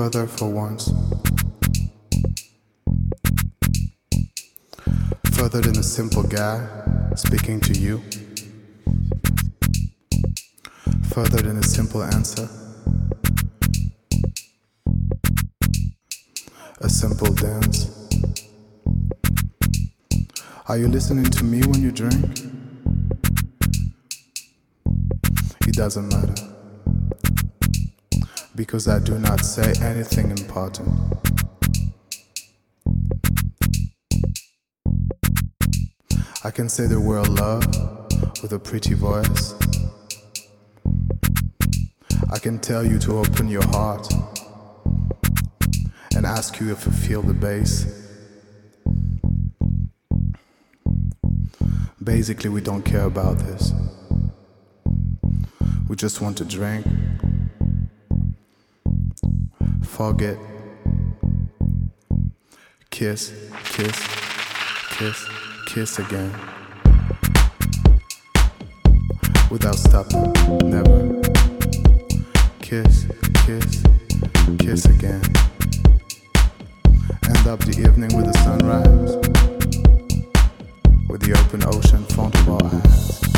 further for once? Further than a simple guy speaking to you? Further than a simple answer? A simple dance? Are you listening to me when you drink? It doesn't matter. Because I do not say anything important. I can say the word love with a pretty voice. I can tell you to open your heart and ask you if you feel the bass. Basically, we don't care about this. We just want to drink, forget, kiss, kiss, kiss, kiss again. Without stopping, never. Kiss, kiss, kiss again. End up the evening with the sunrise, with the open ocean front of our eyes.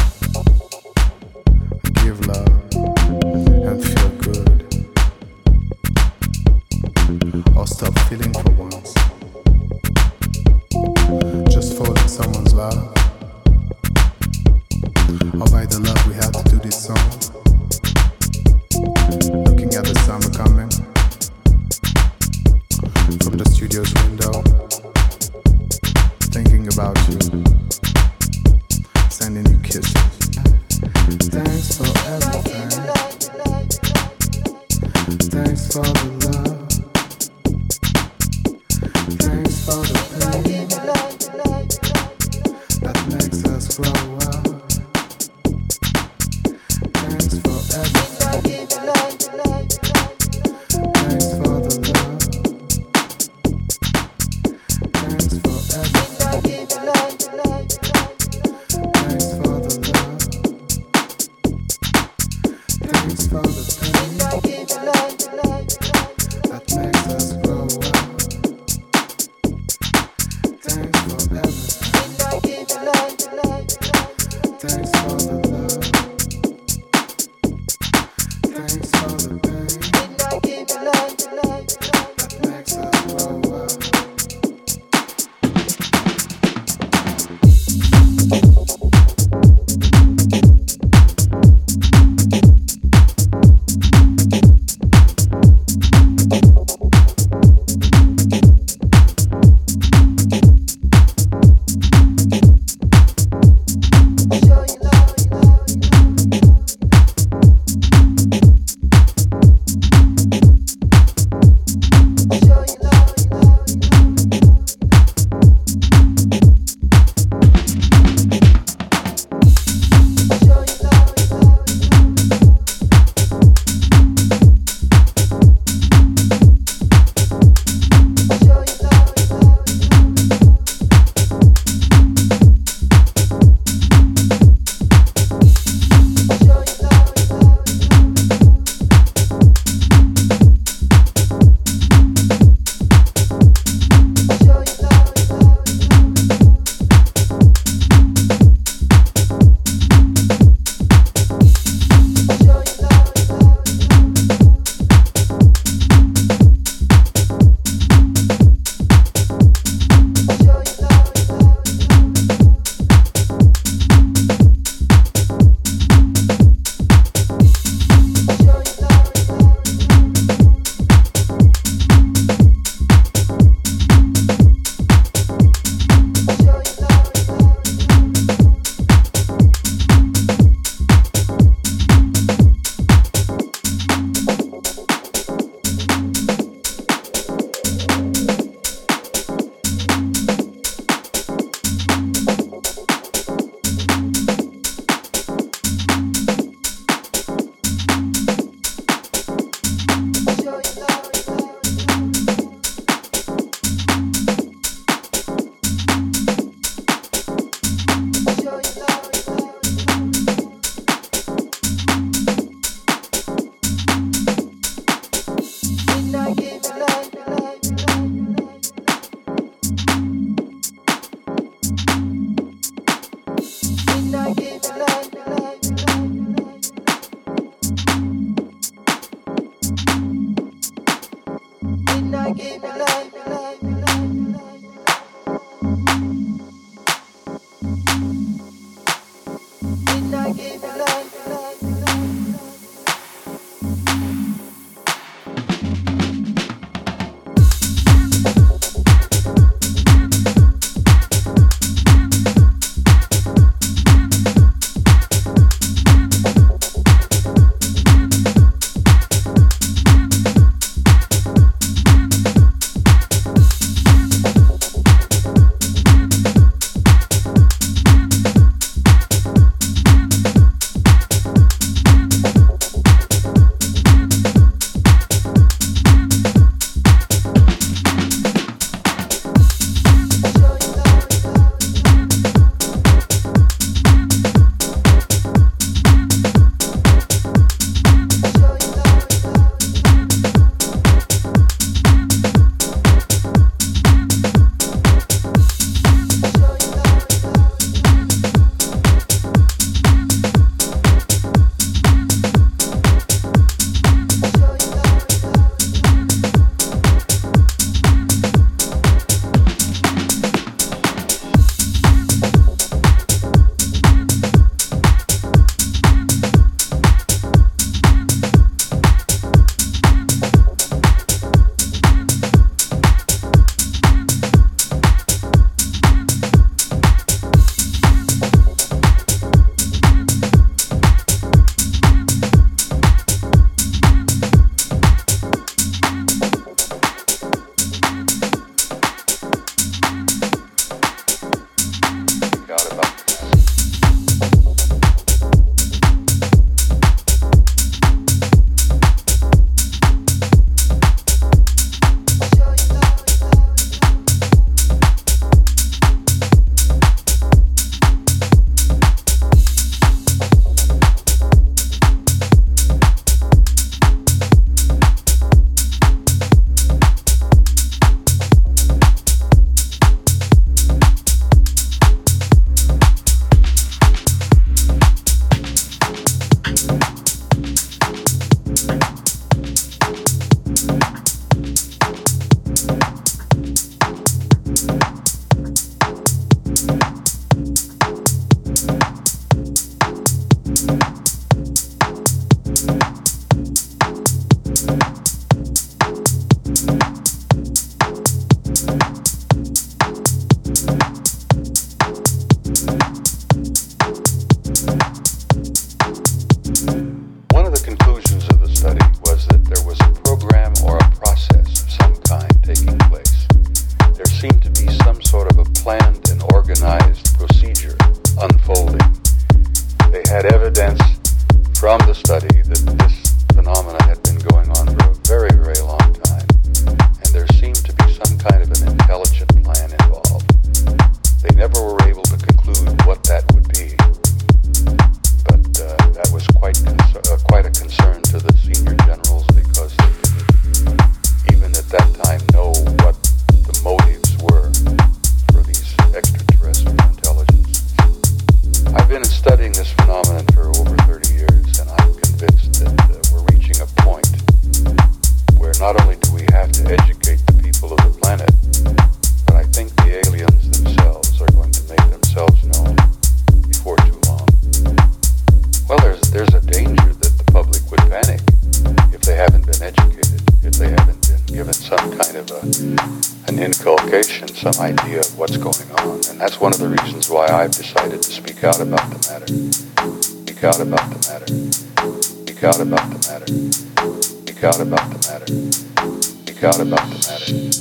out about the matter. Speak out about the matter.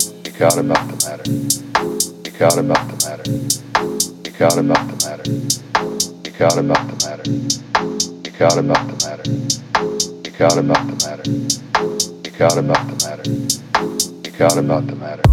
Speak out about the matter. Speak out about the matter. Speak out about the matter. Speak out about the matter. Speak out about the matter. Speak out about the matter. Speak out about the matter. Speak out about the matter.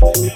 Thank